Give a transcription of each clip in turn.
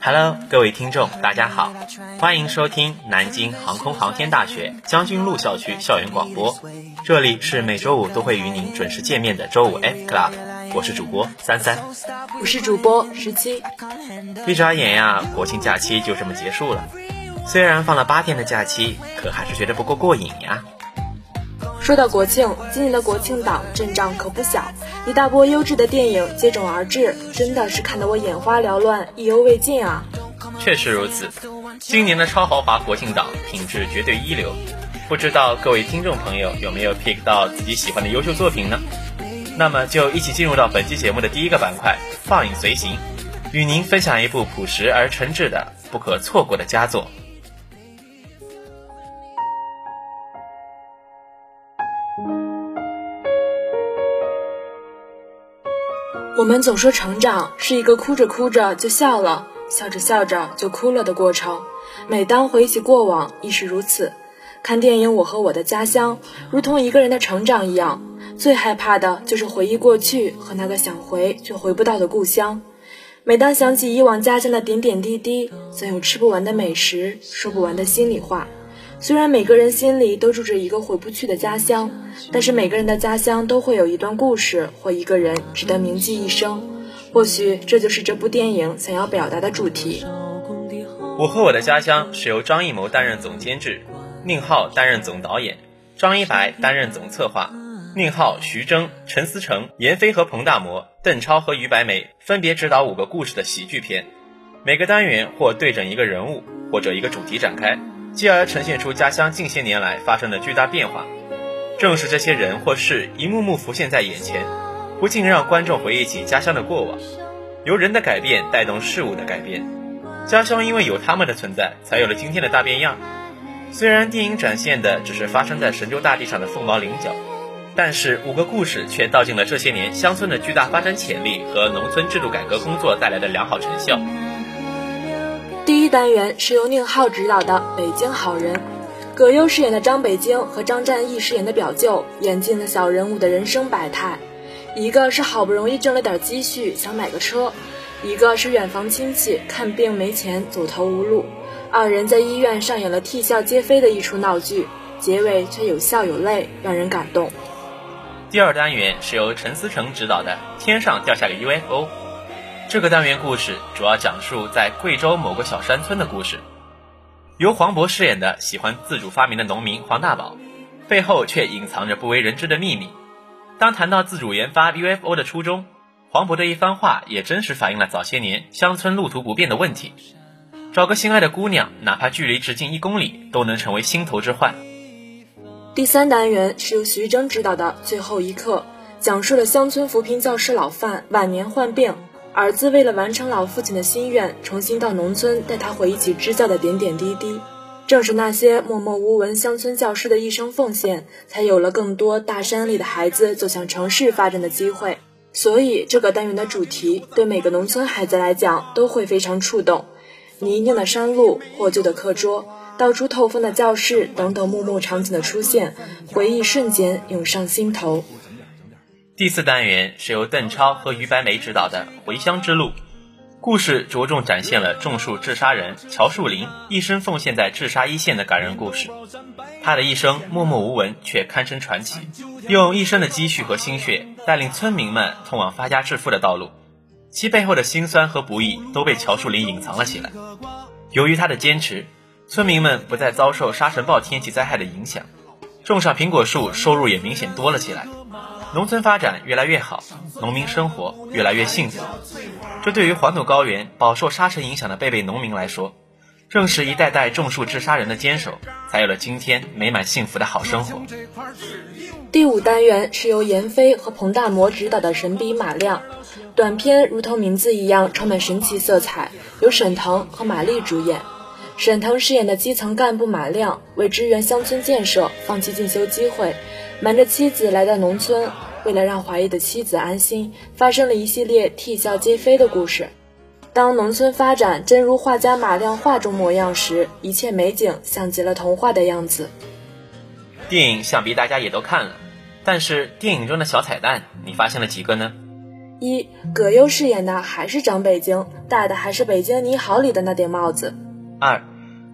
Hello，各位听众，大家好，欢迎收听南京航空航天大学将军路校区校园广播。这里是每周五都会与您准时见面的周五 F Club，我是主播三三，我是主播十七。一眨眼呀，国庆假期就这么结束了。虽然放了八天的假期，可还是觉得不够过瘾呀。说到国庆，今年的国庆档阵仗可不小，一大波优质的电影接踵而至，真的是看得我眼花缭乱，意犹未尽啊！确实如此，今年的超豪华国庆档品质绝对一流，不知道各位听众朋友有没有 pick 到自己喜欢的优秀作品呢？那么就一起进入到本期节目的第一个板块——放映随行，与您分享一部朴实而诚挚的、不可错过的佳作。我们总说成长是一个哭着哭着就笑了，笑着笑着就哭了的过程。每当回忆起过往，亦是如此。看电影《我和我的家乡》，如同一个人的成长一样。最害怕的就是回忆过去和那个想回却回不到的故乡。每当想起以往家乡的点点滴滴，总有吃不完的美食，说不完的心里话。虽然每个人心里都住着一个回不去的家乡，但是每个人的家乡都会有一段故事或一个人值得铭记一生。或许这就是这部电影想要表达的主题。我和我的家乡是由张艺谋担任总监制，宁浩担任总导演，张一白担任总策划。宁浩、徐峥、陈思诚、闫飞和彭大魔、邓超和于白眉分别执导五个故事的喜剧片，每个单元或对准一个人物或者一个主题展开。继而呈现出家乡近些年来发生的巨大变化，正是这些人或事一幕幕浮现在眼前，不禁让观众回忆起家乡的过往。由人的改变带动事物的改变，家乡因为有他们的存在，才有了今天的大变样。虽然电影展现的只是发生在神州大地上的凤毛麟角，但是五个故事却道尽了这些年乡村的巨大发展潜力和农村制度改革工作带来的良好成效。第一单元是由宁浩执导的《北京好人》，葛优饰演的张北京和张战义饰演的表舅演尽了小人物的人生百态。一个是好不容易挣了点积蓄想买个车，一个是远房亲戚看病没钱走投无路，二人在医院上演了啼笑皆非的一出闹剧，结尾却有笑有泪，让人感动。第二单元是由陈思诚执导的《天上掉下个 UFO》。这个单元故事主要讲述在贵州某个小山村的故事，由黄渤饰演的喜欢自主发明的农民黄大宝，背后却隐藏着不为人知的秘密。当谈到自主研发 UFO 的初衷，黄渤的一番话也真实反映了早些年乡村路途不便的问题。找个心爱的姑娘，哪怕距离直径一公里，都能成为心头之患。第三单元是由徐峥执导的《最后一刻》，讲述了乡村扶贫教师老范晚年患病。儿子为了完成老父亲的心愿，重新到农村带他回忆起支教的点点滴滴。正是那些默默无闻乡村教师的一生奉献，才有了更多大山里的孩子走向城市发展的机会。所以，这个单元的主题对每个农村孩子来讲都会非常触动。泥泞的山路、破旧的课桌、到处透风的教室等等幕幕场景的出现，回忆瞬间涌上心头。第四单元是由邓超和于白眉执导的《回乡之路》，故事着重展现了种树治沙人乔树林一生奉献在治沙一线的感人故事。他的一生默默无闻，却堪称传奇，用一生的积蓄和心血带领村民们通往发家致富的道路，其背后的辛酸和不易都被乔树林隐藏了起来。由于他的坚持，村民们不再遭受沙尘暴天气灾害的影响，种上苹果树，收入也明显多了起来。农村发展越来越好，农民生活越来越幸福。这对于黄土高原饱受沙尘影响的贝贝农民来说，正是一代代种树治沙人的坚守，才有了今天美满幸福的好生活。第五单元是由闫飞和彭大魔执导的《神笔马亮》，短片如同名字一样充满神奇色彩，由沈腾和马丽主演。沈腾饰演的基层干部马亮，为支援乡村建设，放弃进修机会。瞒着妻子来到农村，为了让怀疑的妻子安心，发生了一系列啼笑皆非的故事。当农村发展真如画家马亮画中模样时，一切美景像极了童话的样子。电影想必大家也都看了，但是电影中的小彩蛋，你发现了几个呢？一，葛优饰演的还是张北京，戴的还是《北京你好》里的那顶帽子。二，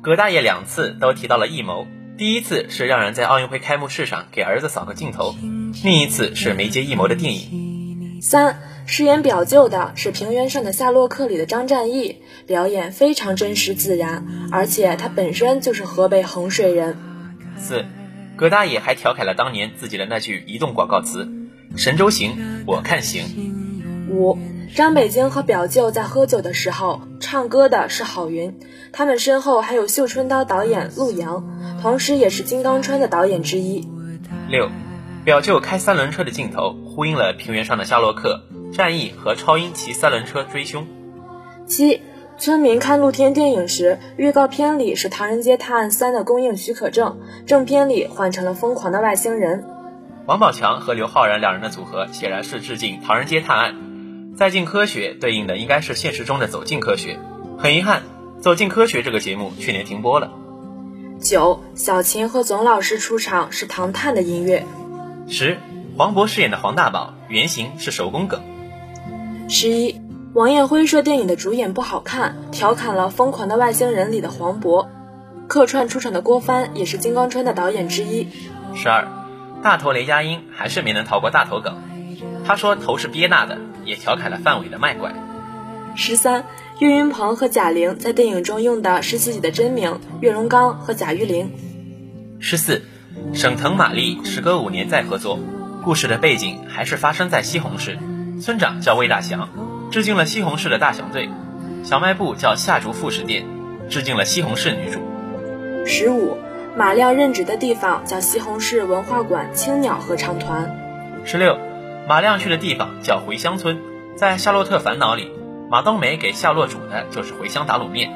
葛大爷两次都提到了艺谋，第一次是让人在奥运会开幕式上给儿子扫个镜头，另一次是没接艺谋的电影。三，饰演表舅的是《平原上的夏洛克》里的张战义，表演非常真实自然，而且他本身就是河北衡水人。四。葛大爷还调侃了当年自己的那句移动广告词：“神州行，我看行。”五，张北京和表舅在喝酒的时候唱歌的是郝云，他们身后还有《绣春刀》导演陆阳，同时也是《金刚川》的导演之一。六，表舅开三轮车的镜头呼应了平原上的夏洛克、战役和超英骑三轮车追凶。七。村民看露天电影时，预告片里是《唐人街探案三》的公映许可证，正片里换成了《疯狂的外星人》。王宝强和刘昊然两人的组合显然是致敬《唐人街探案》，在进科学对应的应该是现实中的走进科学。很遗憾，《走进科学》这个节目去年停播了。九，小琴和总老师出场是《唐探》的音乐。十，黄渤饰演的黄大宝原型是手工梗。十一。王艳辉说电影的主演不好看，调侃了《疯狂的外星人》里的黄渤。客串出场的郭帆也是《金刚川》的导演之一。十二，大头雷佳音还是没能逃过大头梗。他说头是憋大的，也调侃了范伟的卖拐。十三，岳云鹏和贾玲在电影中用的是自己的真名岳龙刚和贾玉玲。十四，沈腾马丽时隔五年再合作，故事的背景还是发生在西红柿，村长叫魏大祥。致敬了西红柿的大祥队，小卖部叫夏竹副食店，致敬了西红柿女主。十五，马亮任职的地方叫西红柿文化馆青鸟合唱团。十六，马亮去的地方叫回乡村，在《夏洛特烦恼》里，马冬梅给夏洛煮的就是茴香打卤面。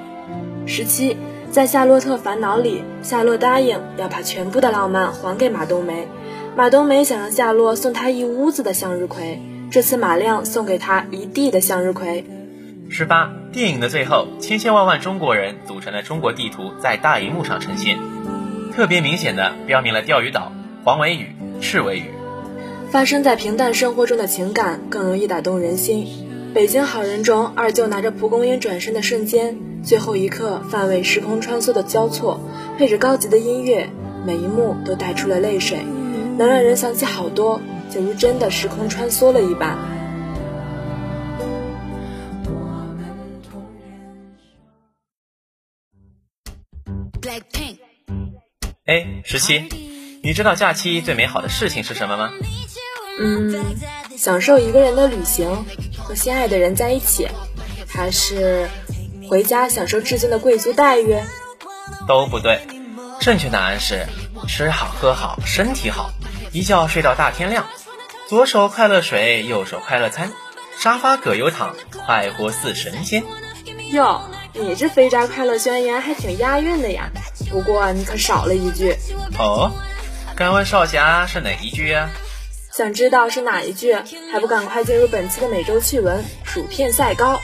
十七，在《夏洛特烦恼》里，夏洛答应要把全部的浪漫还给马冬梅，马冬梅想让夏洛送她一屋子的向日葵。这次马亮送给她一地的向日葵。十八，电影的最后，千千万万中国人组成的中国地图在大荧幕上呈现，特别明显的标明了钓鱼岛、黄尾屿、赤尾屿。发生在平淡生活中的情感更容易打动人心。北京好人中，二舅拿着蒲公英转身的瞬间，最后一刻范围时空穿梭的交错，配着高级的音乐，每一幕都带出了泪水，能让人想起好多。就如真的时空穿梭了一般。哎，十七，你知道假期最美好的事情是什么吗？嗯，享受一个人的旅行，和心爱的人在一起，还是回家享受至尊的贵族待遇？都不对，正确答案是吃好喝好身体好，一觉睡到大天亮。左手快乐水，右手快乐餐，沙发葛优躺，快活似神仙。哟，你这肥宅快乐宣言还挺押韵的呀，不过你可少了一句。哦，敢问少侠是哪一句呀？想知道是哪一句，还不赶快进入本期的每周趣闻——薯片赛高。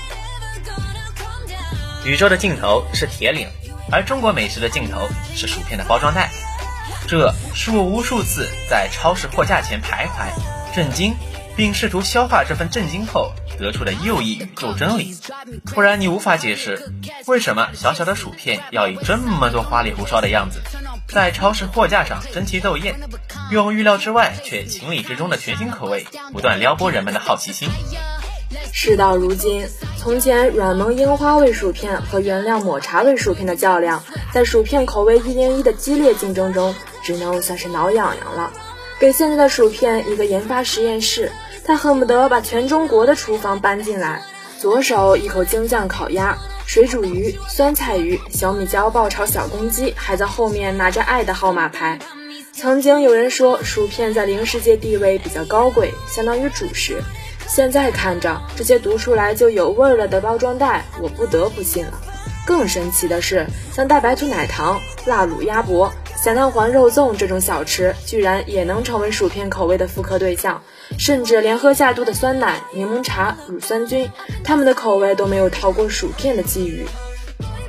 宇宙的尽头是铁岭，而中国美食的尽头是薯片的包装袋。这是我无数次在超市货架前徘徊。震惊，并试图消化这份震惊后得出的又一宇宙真理，不然你无法解释为什么小小的薯片要以这么多花里胡哨的样子，在超市货架上争奇斗艳，用预料之外却情理之中的全新口味不断撩拨人们的好奇心。事到如今，从前软萌樱花味薯片和原料抹茶味薯片的较量，在薯片口味一零一的激烈竞争中，只能算是挠痒痒了。给现在的薯片一个研发实验室，他恨不得把全中国的厨房搬进来。左手一口京酱烤鸭、水煮鱼、酸菜鱼、小米椒爆炒小公鸡，还在后面拿着爱的号码牌。曾经有人说薯片在零食界地位比较高贵，相当于主食。现在看着这些读出来就有味儿了的包装袋，我不得不信了。更神奇的是，像大白兔奶糖、辣卤鸭脖。咸蛋黄肉粽这种小吃，居然也能成为薯片口味的复刻对象，甚至连喝下肚的酸奶、柠檬茶、乳酸菌，他们的口味都没有逃过薯片的觊觎。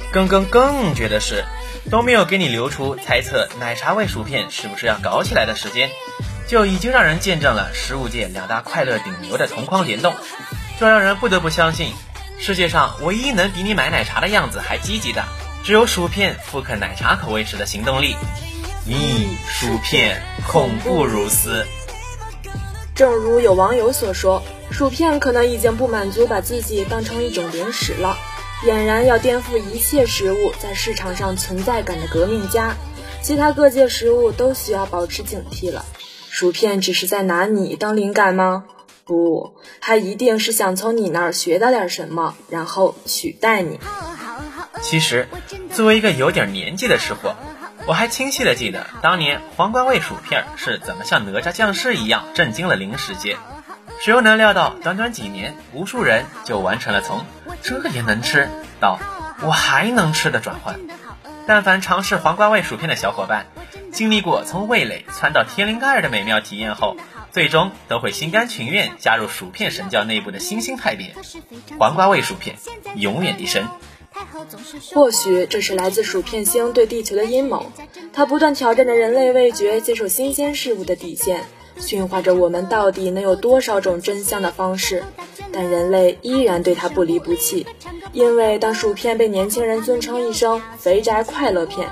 更更更绝的是，都没有给你留出猜测奶茶味薯片是不是要搞起来的时间，就已经让人见证了食物界两大快乐顶流的同框联动，这让人不得不相信，世界上唯一能比你买奶茶的样子还积极的，只有薯片复刻奶茶口味时的行动力。咦，薯片恐怖如斯。正如有网友所说，薯片可能已经不满足把自己当成一种零食了。俨然要颠覆一切食物在市场上存在感的革命家，其他各界食物都需要保持警惕了。薯片只是在拿你当灵感吗？不，他一定是想从你那儿学到点什么，然后取代你。其实，作为一个有点年纪的吃货，我还清晰的记得当年黄瓜味薯片是怎么像哪吒降世一样震惊了零食界。谁又能料到，短短几年，无数人就完成了从“这也能吃”到“我还能吃”的转换。但凡尝试黄瓜味薯片的小伙伴，经历过从味蕾窜到天灵盖的美妙体验后，最终都会心甘情愿加入薯片神教内部的新兴派别——黄瓜味薯片，永远的神。或许这是来自薯片星对地球的阴谋，它不断挑战着人类味觉接受新鲜事物的底线。驯化着我们到底能有多少种真香的方式，但人类依然对它不离不弃。因为当薯片被年轻人尊称一声“肥宅快乐片”，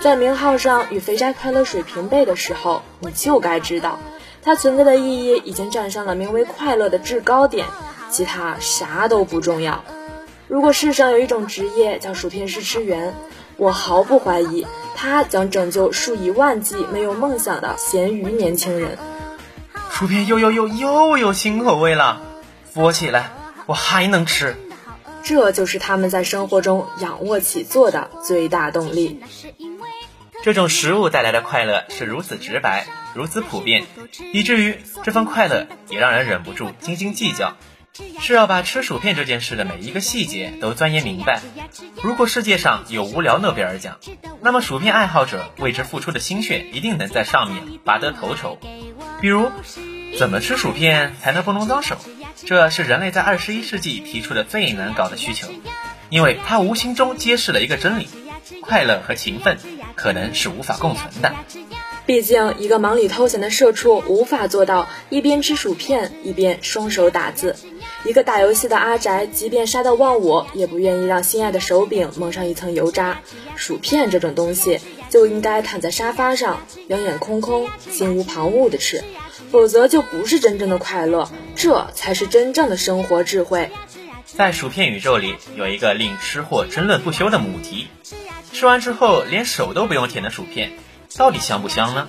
在名号上与“肥宅快乐水”平辈的时候，你就该知道，它存在的意义已经站上了名为快乐的制高点，其他啥都不重要。如果世上有一种职业叫薯片试吃员，我毫不怀疑，他将拯救数以万计没有梦想的咸鱼年轻人。薯片又又又又有新口味了，扶我起来，我还能吃。这就是他们在生活中仰卧起坐的最大动力。这种食物带来的快乐是如此直白，如此普遍，以至于这份快乐也让人忍不住斤斤计较，是要把吃薯片这件事的每一个细节都钻研明白。如果世界上有无聊诺贝尔奖，那么薯片爱好者为之付出的心血一定能在上面拔得头筹。比如，怎么吃薯片才能不弄脏手？这是人类在二十一世纪提出的最难搞的需求，因为它无形中揭示了一个真理：快乐和勤奋可能是无法共存的。毕竟，一个忙里偷闲的社畜无法做到一边吃薯片一边双手打字；一个打游戏的阿宅，即便杀到忘我，也不愿意让心爱的手柄蒙上一层油渣。薯片这种东西。就应该躺在沙发上，两眼空空，心无旁骛的吃，否则就不是真正的快乐，这才是真正的生活智慧。在薯片宇宙里，有一个令吃货争论不休的母题：吃完之后连手都不用舔的薯片，到底香不香呢？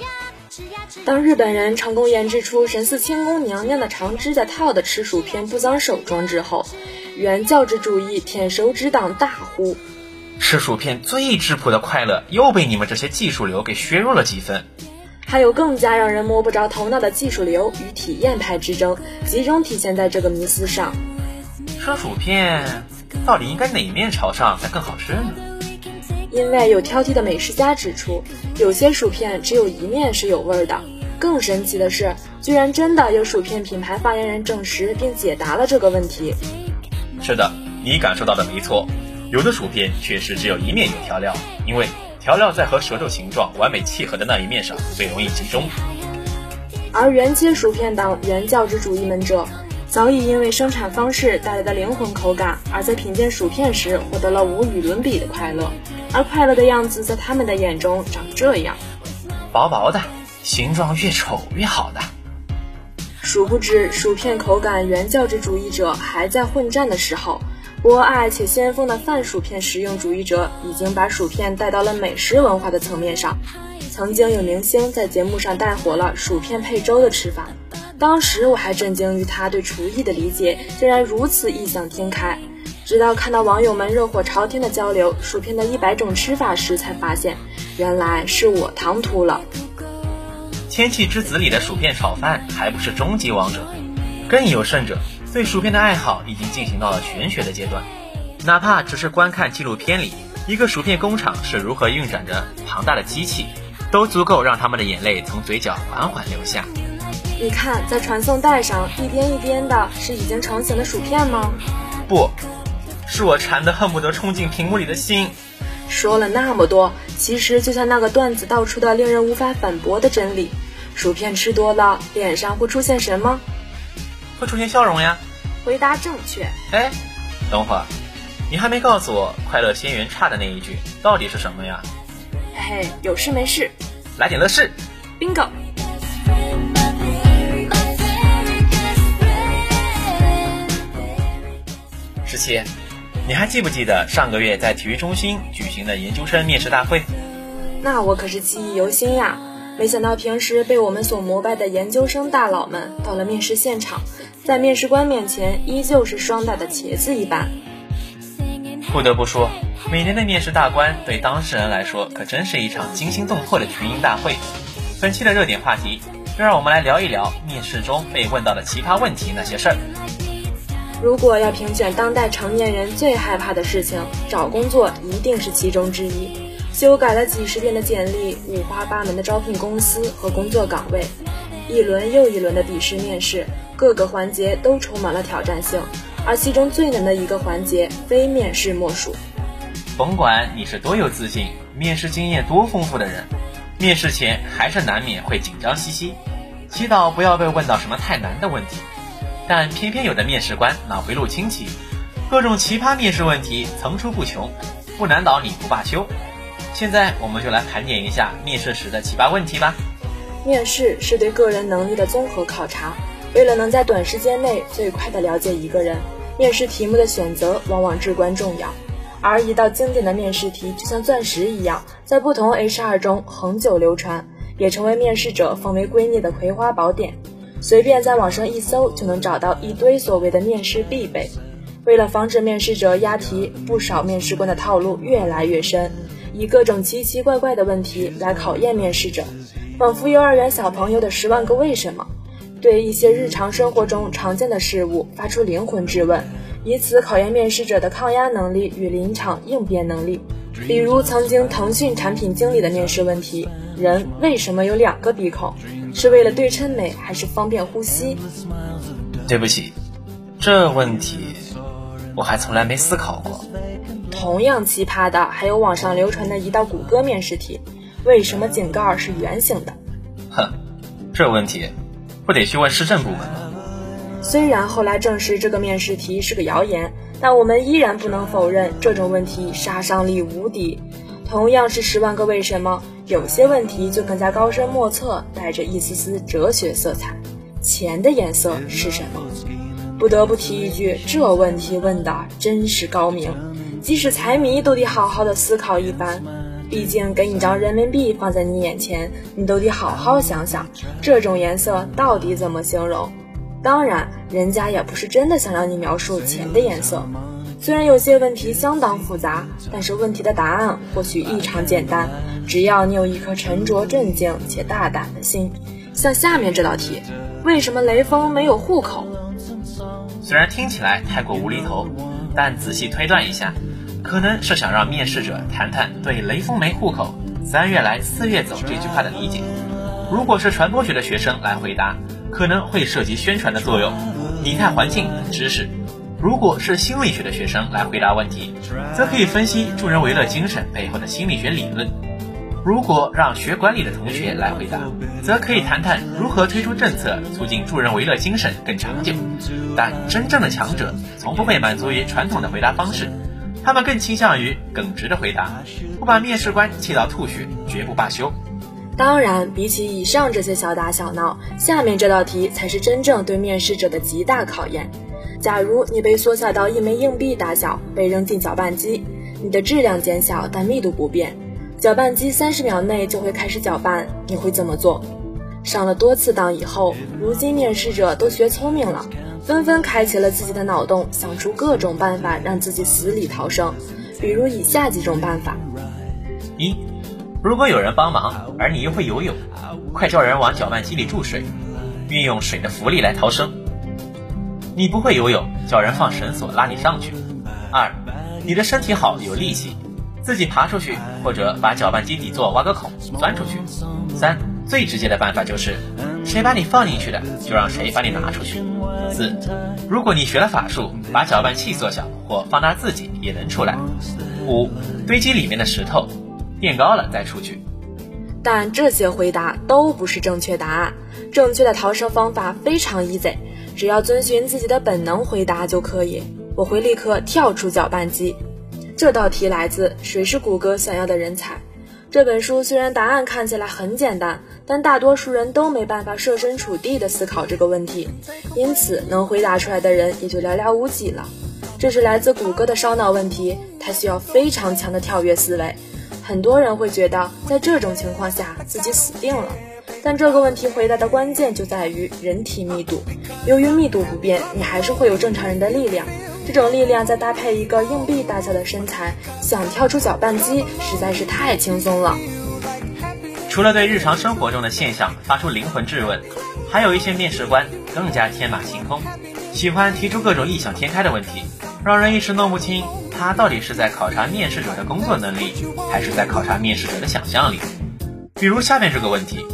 当日本人成功研制出神似清宫娘娘的长指甲套的吃薯片不脏手装置后，原教旨主义舔手指党大呼。吃薯片最质朴的快乐又被你们这些技术流给削弱了几分，还有更加让人摸不着头脑的技术流与体验派之争，集中体现在这个迷思上。吃薯片到底应该哪面朝上才更好吃呢？因为有挑剔的美食家指出，有些薯片只有一面是有味儿的。更神奇的是，居然真的有薯片品牌发言人证实并解答了这个问题。是的，你感受到的没错。有的薯片确实只有一面有调料，因为调料在和舌头形状完美契合的那一面上最容易集中。而原切薯片党原教旨主义们者，早已因为生产方式带来的灵魂口感，而在品鉴薯片时获得了无与伦比的快乐。而快乐的样子，在他们的眼中长这样：薄薄的，形状越丑越好的。殊不知，薯片口感原教旨主义者还在混战的时候。博爱且先锋的泛薯片实用主义者已经把薯片带到了美食文化的层面上。曾经有明星在节目上带火了薯片配粥的吃法，当时我还震惊于他对厨艺的理解竟然如此异想天开。直到看到网友们热火朝天的交流薯片的一百种吃法时，才发现原来是我唐突了。天气之子里的薯片炒饭还不是终极王者，更有甚者。对薯片的爱好已经进行到了玄学的阶段，哪怕只是观看纪录片里一个薯片工厂是如何运转着庞大的机器，都足够让他们的眼泪从嘴角缓缓流下。你看，在传送带上一颠一颠的，是已经成型的薯片吗？不是，我馋得恨不得冲进屏幕里的心。说了那么多，其实就像那个段子道出的令人无法反驳的真理：薯片吃多了，脸上会出现什么？会出现笑容呀。回答正确。哎，等会儿，你还没告诉我“快乐仙缘差”的那一句到底是什么呀？嘿嘿，有事没事，来点乐事。bingo。十七，你还记不记得上个月在体育中心举行的研究生面试大会？那我可是记忆犹新呀！没想到平时被我们所膜拜的研究生大佬们，到了面试现场，在面试官面前依旧是双大的茄子一般。不得不说，每年的面试大关对当事人来说，可真是一场惊心动魄的群英大会。本期的热点话题，就让我们来聊一聊面试中被问到的奇葩问题那些事儿。如果要评选当代成年人最害怕的事情，找工作一定是其中之一。修改了几十遍的简历，五花八门的招聘公司和工作岗位，一轮又一轮的笔试面试，各个环节都充满了挑战性。而其中最难的一个环节，非面试莫属。甭管你是多有自信、面试经验多丰富的人，面试前还是难免会紧张兮兮，祈祷不要被问到什么太难的问题。但偏偏有的面试官脑回路清奇，各种奇葩面试问题层出不穷，不难倒你不罢休。现在我们就来盘点一下面试时的奇葩问题吧。面试是对个人能力的综合考察，为了能在短时间内最快的了解一个人，面试题目的选择往往至关重要。而一道经典的面试题，就像钻石一样，在不同 HR 中恒久流传，也成为面试者奉为圭臬的葵花宝典。随便在网上一搜，就能找到一堆所谓的面试必备。为了防止面试者押题，不少面试官的套路越来越深，以各种奇奇怪怪的问题来考验面试者，仿佛幼儿园小朋友的十万个为什么，对一些日常生活中常见的事物发出灵魂质问，以此考验面试者的抗压能力与临场应变能力。比如曾经腾讯产品经理的面试问题：人为什么有两个鼻孔？是为了对称美，还是方便呼吸？对不起，这问题我还从来没思考过。同样奇葩的还有网上流传的一道谷歌面试题：为什么井盖是圆形的？哼，这问题不得去问市政部门吗？虽然后来证实这个面试题是个谣言，但我们依然不能否认这种问题杀伤力无敌。同样是十万个为什么，有些问题就更加高深莫测，带着一丝丝哲学色彩。钱的颜色是什么？不得不提一句，这问题问的真是高明，即使财迷都得好好的思考一番。毕竟给你张人民币放在你眼前，你都得好好想想，这种颜色到底怎么形容？当然，人家也不是真的想让你描述钱的颜色。虽然有些问题相当复杂，但是问题的答案或许异常简单。只要你有一颗沉着、镇静且大胆的心，像下面这道题：为什么雷锋没有户口？虽然听起来太过无厘头，但仔细推断一下，可能是想让面试者谈谈对“雷锋没户口，三月来四月走”这句话的理解。如果是传播学的学生来回答，可能会涉及宣传的作用、拟态环境等知识。如果是心理学的学生来回答问题，则可以分析助人为乐精神背后的心理学理论；如果让学管理的同学来回答，则可以谈谈如何推出政策促进助人为乐精神更长久。但真正的强者从不会满足于传统的回答方式，他们更倾向于耿直的回答，不把面试官气到吐血，绝不罢休。当然，比起以上这些小打小闹，下面这道题才是真正对面试者的极大考验。假如你被缩小到一枚硬币大小，被扔进搅拌机，你的质量减小，但密度不变。搅拌机三十秒内就会开始搅拌，你会怎么做？上了多次当以后，如今面试者都学聪明了，纷纷开启了自己的脑洞，想出各种办法让自己死里逃生。比如以下几种办法：如果有人帮忙，而你又会游泳，快叫人往搅拌机里注水，运用水的浮力来逃生。你不会游泳，叫人放绳索拉你上去。二，你的身体好有力气，自己爬出去，或者把搅拌机底座挖个孔钻出去。三，最直接的办法就是，谁把你放进去的，就让谁把你拿出去。四，如果你学了法术，把搅拌器缩小或放大自己也能出来。五，堆积里面的石头，变高了再出去。但这些回答都不是正确答案。正确的逃生方法非常 easy，只要遵循自己的本能回答就可以。我会立刻跳出搅拌机。这道题来自《谁是谷歌想要的人才》这本书。虽然答案看起来很简单，但大多数人都没办法设身处地的思考这个问题，因此能回答出来的人也就寥寥无几了。这是来自谷歌的烧脑问题，它需要非常强的跳跃思维。很多人会觉得，在这种情况下自己死定了。但这个问题回答的关键就在于人体密度。由于密度不变，你还是会有正常人的力量。这种力量再搭配一个硬币大小的身材，想跳出搅拌机实在是太轻松了。除了对日常生活中的现象发出灵魂质问，还有一些面试官更加天马行空，喜欢提出各种异想天开的问题，让人一时弄不清他到底是在考察面试者的工作能力，还是在考察面试者的想象力。比如下面这个问题。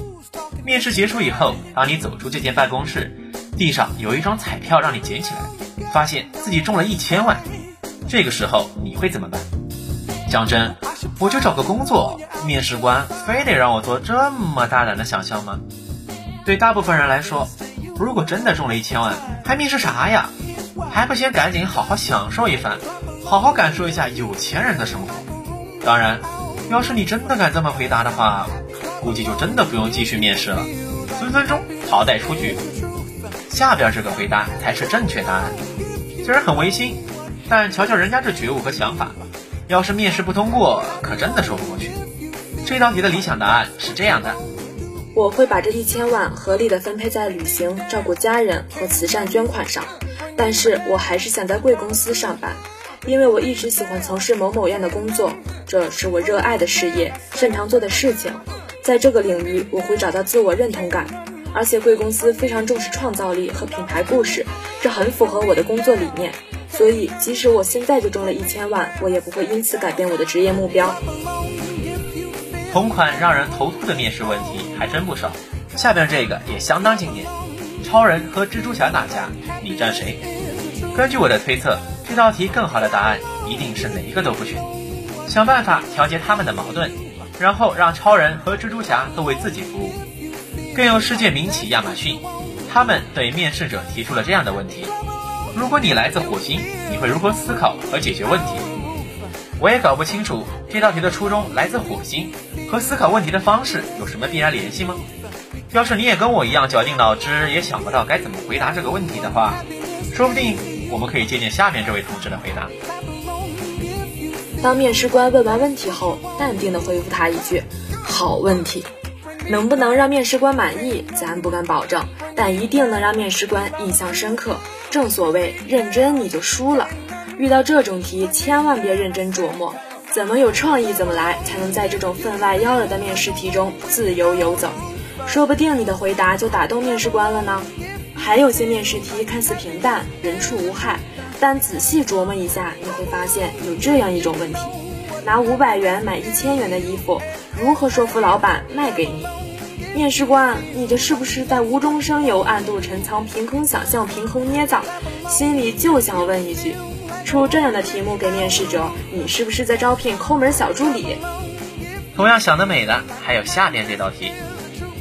面试结束以后，当你走出这间办公室，地上有一张彩票让你捡起来，发现自己中了一千万。这个时候你会怎么办？讲真，我就找个工作，面试官非得让我做这么大胆的想象吗？对大部分人来说，如果真的中了一千万，还面试啥呀？还不先赶紧好好享受一番，好好感受一下有钱人的生活。当然，要是你真的敢这么回答的话。估计就真的不用继续面试了，分分钟淘汰出局。下边这个回答才是正确答案，虽然很违心，但瞧瞧人家这觉悟和想法，要是面试不通过，可真的说不过去。这道题的理想答案是这样的：我会把这一千万合理的分配在旅行、照顾家人和慈善捐款上，但是我还是想在贵公司上班，因为我一直喜欢从事某某样的工作，这是我热爱的事业，擅长做的事情。在这个领域，我会找到自我认同感，而且贵公司非常重视创造力和品牌故事，这很符合我的工作理念。所以，即使我现在就中了一千万，我也不会因此改变我的职业目标。同款让人头秃的面试问题还真不少，下边这个也相当经典：超人和蜘蛛侠打架，你站谁？根据我的推测，这道题更好的答案一定是哪一个都不选，想办法调节他们的矛盾。然后让超人和蜘蛛侠都为自己服务。更有世界名企亚马逊，他们对面试者提出了这样的问题：如果你来自火星，你会如何思考和解决问题？我也搞不清楚这道题的初衷来自火星和思考问题的方式有什么必然联系吗？要是你也跟我一样绞尽脑汁也想不到该怎么回答这个问题的话，说不定我们可以借鉴下面这位同志的回答。当面试官问完问题后，淡定地回复他一句：“好问题。”能不能让面试官满意，咱不敢保证，但一定能让面试官印象深刻。正所谓，认真你就输了。遇到这种题，千万别认真琢磨，怎么有创意怎么来，才能在这种分外妖娆的面试题中自由游走。说不定你的回答就打动面试官了呢。还有些面试题看似平淡，人畜无害。但仔细琢磨一下，你会发现有这样一种问题：拿五百元买一千元的衣服，如何说服老板卖给你？面试官，你这是不是在无中生有、暗度陈仓、凭空想象、凭空捏造？心里就想问一句：出这样的题目给面试者，你是不是在招聘抠门小助理？同样想得美的还有下面这道题：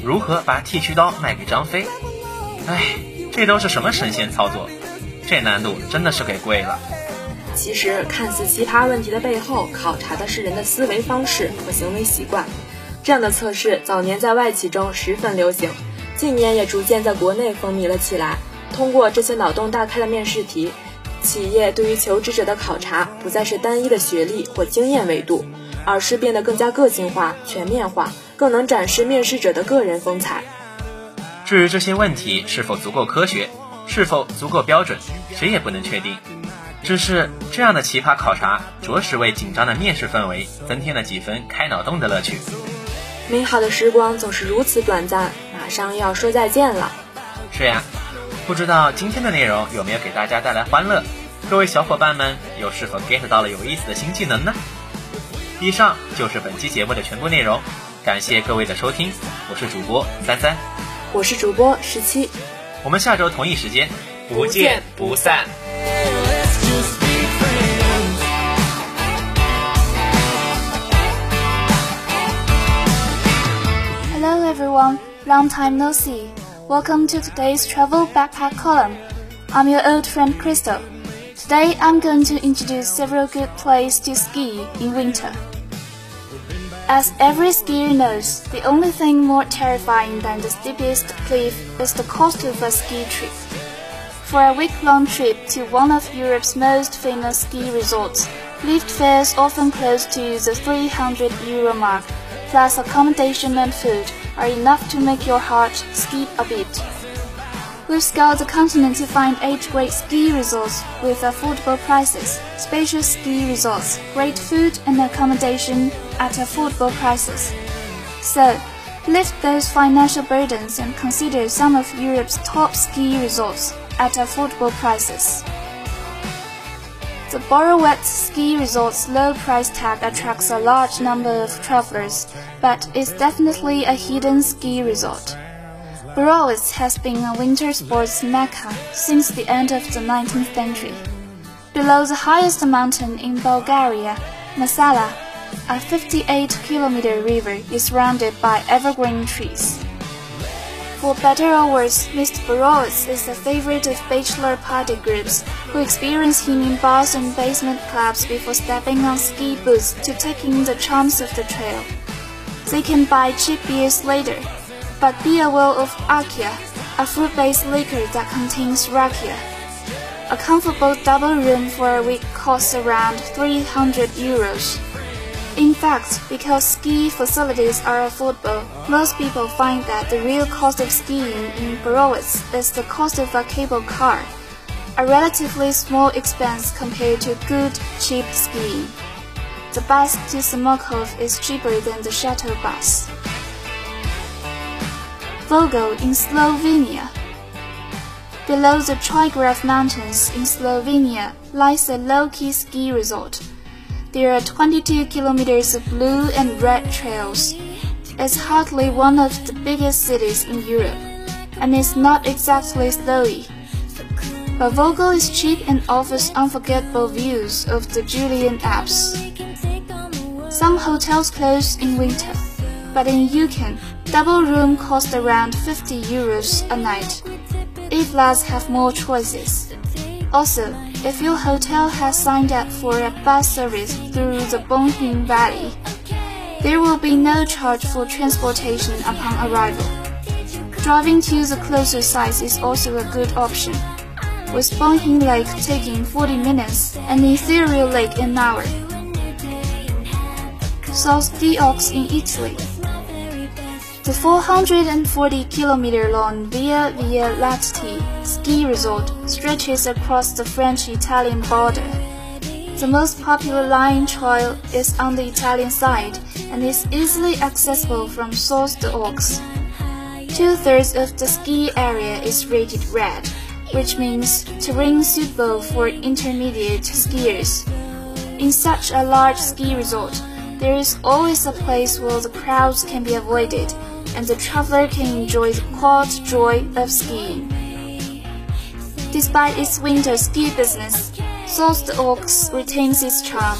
如何把剃须刀卖给张飞？哎，这都是什么神仙操作？这难度真的是给贵了。其实看似奇葩问题的背后，考察的是人的思维方式和行为习惯。这样的测试早年在外企中十分流行，近年也逐渐在国内风靡了起来。通过这些脑洞大开的面试题，企业对于求职者的考察不再是单一的学历或经验维度，而是变得更加个性化、全面化，更能展示面试者的个人风采。至于这些问题是否足够科学？是否足够标准，谁也不能确定。只是这样的奇葩考察，着实为紧张的面试氛围增添了几分开脑洞的乐趣。美好的时光总是如此短暂，马上又要说再见了。是呀，不知道今天的内容有没有给大家带来欢乐？各位小伙伴们又是否 get 到了有意思的新技能呢？以上就是本期节目的全部内容感谢各位的收听我是主播三三。我是主播十七。我们下周同一时间不见不散。Hello everyone. Long time no see. Welcome to today's travel backpack column. I'm your old friend Crystal. Today I'm going to introduce several good places to ski in winter. As every skier knows, the only thing more terrifying than the steepest cliff is the cost of a ski trip. For a week-long trip to one of Europe's most famous ski resorts, lift fares often close to the 300 euro mark, plus accommodation and food are enough to make your heart skip a bit. We've scoured the continent to find eight great ski resorts with affordable prices, spacious ski resorts, great food and accommodation at affordable prices. So, lift those financial burdens and consider some of Europe's top ski resorts at affordable prices. The Borowet Ski Resort's low price tag attracts a large number of travelers, but is definitely a hidden ski resort. Borowitz has been a winter sports mecca since the end of the 19th century. Below the highest mountain in Bulgaria, Masala, a 58-kilometer river is surrounded by evergreen trees. For better or worse, Mr. Borowitz is the favorite of bachelor party groups who experience him in bars and basement clubs before stepping on ski boots to take in the charms of the trail. They can buy cheap beers later, but be aware of Akia, a fruit-based liquor that contains rakia. A comfortable double room for a week costs around 300 euros. In fact, because ski facilities are affordable, most people find that the real cost of skiing in Borowitz is the cost of a cable car, a relatively small expense compared to good, cheap skiing. The bus to Samokov is cheaper than the shuttle bus. Vogel in Slovenia. Below the Triglav Mountains in Slovenia lies a low-key ski resort. There are 22 kilometers of blue and red trails. It's hardly one of the biggest cities in Europe, and it's not exactly snowy. But Vogel is cheap and offers unforgettable views of the Julian Alps. Some hotels close in winter, but in Yukon, double room costs around 50 euros a night. E-flats have more choices. Also, if your hotel has signed up for a bus service through the Bonhin Valley, there will be no charge for transportation upon arrival. Driving to the closer sites is also a good option, with Bonhin Lake taking 40 minutes and Ethereal Lake an hour. South Diox in Italy. The 440 kilometer long Via Via Lati ski resort stretches across the French-Italian border. The most popular line trail is on the Italian side and is easily accessible from Source d'Aux. Two-thirds of the ski area is rated red, which means terrain suitable for intermediate skiers. In such a large ski resort, there is always a place where the crowds can be avoided and the traveler can enjoy the quiet joy of skiing. Despite its winter ski business, Source d'Aux retains its charm.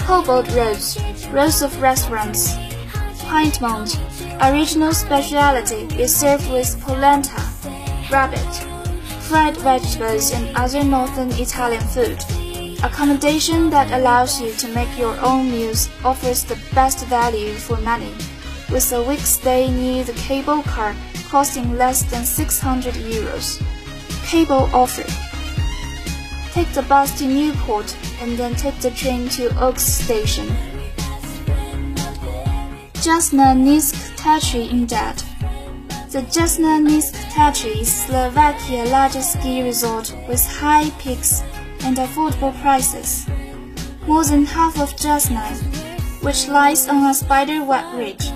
Cobalt roads, rows of restaurants. Piedmont, a regional specialty, is served with polenta, rabbit, fried vegetables, and other northern Italian food. Accommodation that allows you to make your own meals offers the best value for money with a week stay near the cable car costing less than 600 euros. Cable offer. Take the bus to Newport and then take the train to Oaks Station. Jasna Nisk Tatry in Dad. The Jasna Nisk Tatry is Slovakia's largest ski resort with high peaks and affordable prices. More than half of Jasna, which lies on a spider web ridge,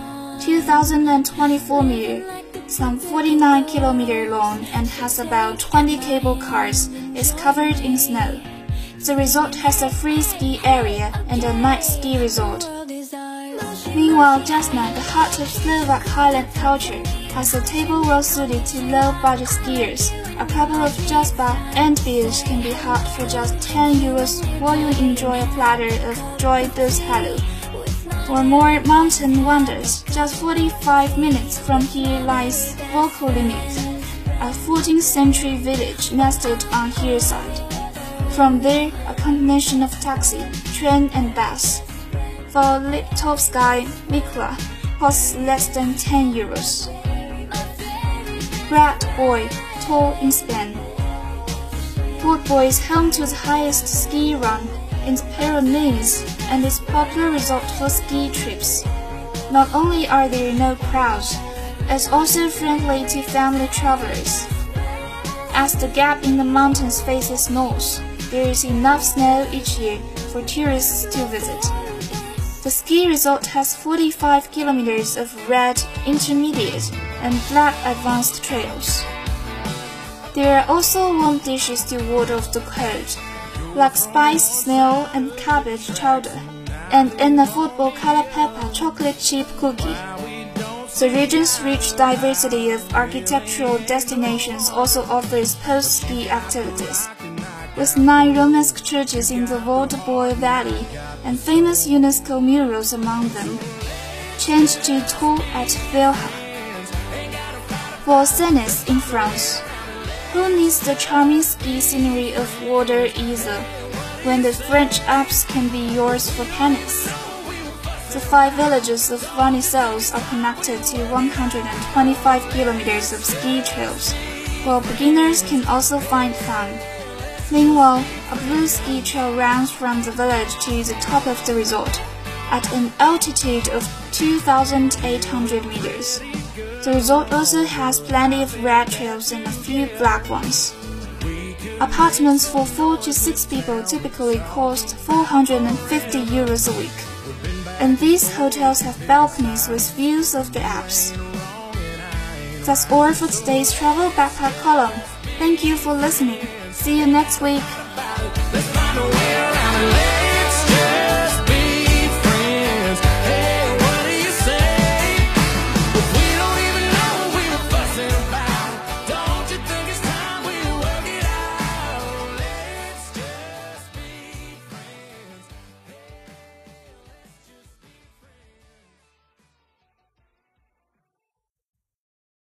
2024 meter, some 49 kilometer long and has about 20 cable cars, is covered in snow. The resort has a free ski area and a night ski resort. Meanwhile, Jasna, the heart of Slovak Highland culture, has a table well suited to low-budget skiers. A couple of jaspa and beers can be had for just 10 euros while you enjoy a platter of Joy Boost Hello. For more mountain wonders, just 45 minutes from here lies Volkolimit, a 14th century village nestled on hillside. From there, a combination of taxi, train and bus. For Litovskaya Mikla costs less than 10 euros. Brad Boy, tall in span. Boy is home to the highest ski run in the Pyrenees and is popular resort for ski trips. Not only are there no crowds, it's also friendly to family travelers. As the gap in the mountains faces north, there is enough snow each year for tourists to visit. The ski resort has 45 kilometers of red intermediate and black advanced trails. There are also warm dishes to ward off the cold, like spiced snail and cabbage chowder, and an affordable color pepper chocolate chip cookie. The region's rich diversity of architectural destinations also offers post-ski activities, with nine Romanesque churches in the Valdeboy Valley and famous UNESCO murals among them. Change to tour at Velha. For Senes in France, who needs the charming ski scenery of water either, when the French Alps can be yours for pennies? The five villages of Varnicelles are connected to 125 kilometers of ski trails, while beginners can also find fun. Meanwhile, a blue ski trail runs from the village to the top of the resort, at an altitude of 2,800 meters. The resort also has plenty of red trails and a few black ones. Apartments for 4 to 6 people typically cost 450 euros a week, and these hotels have balconies with views of the Alps. That's all for today's travel backpack column. Thank you for listening. See you next week.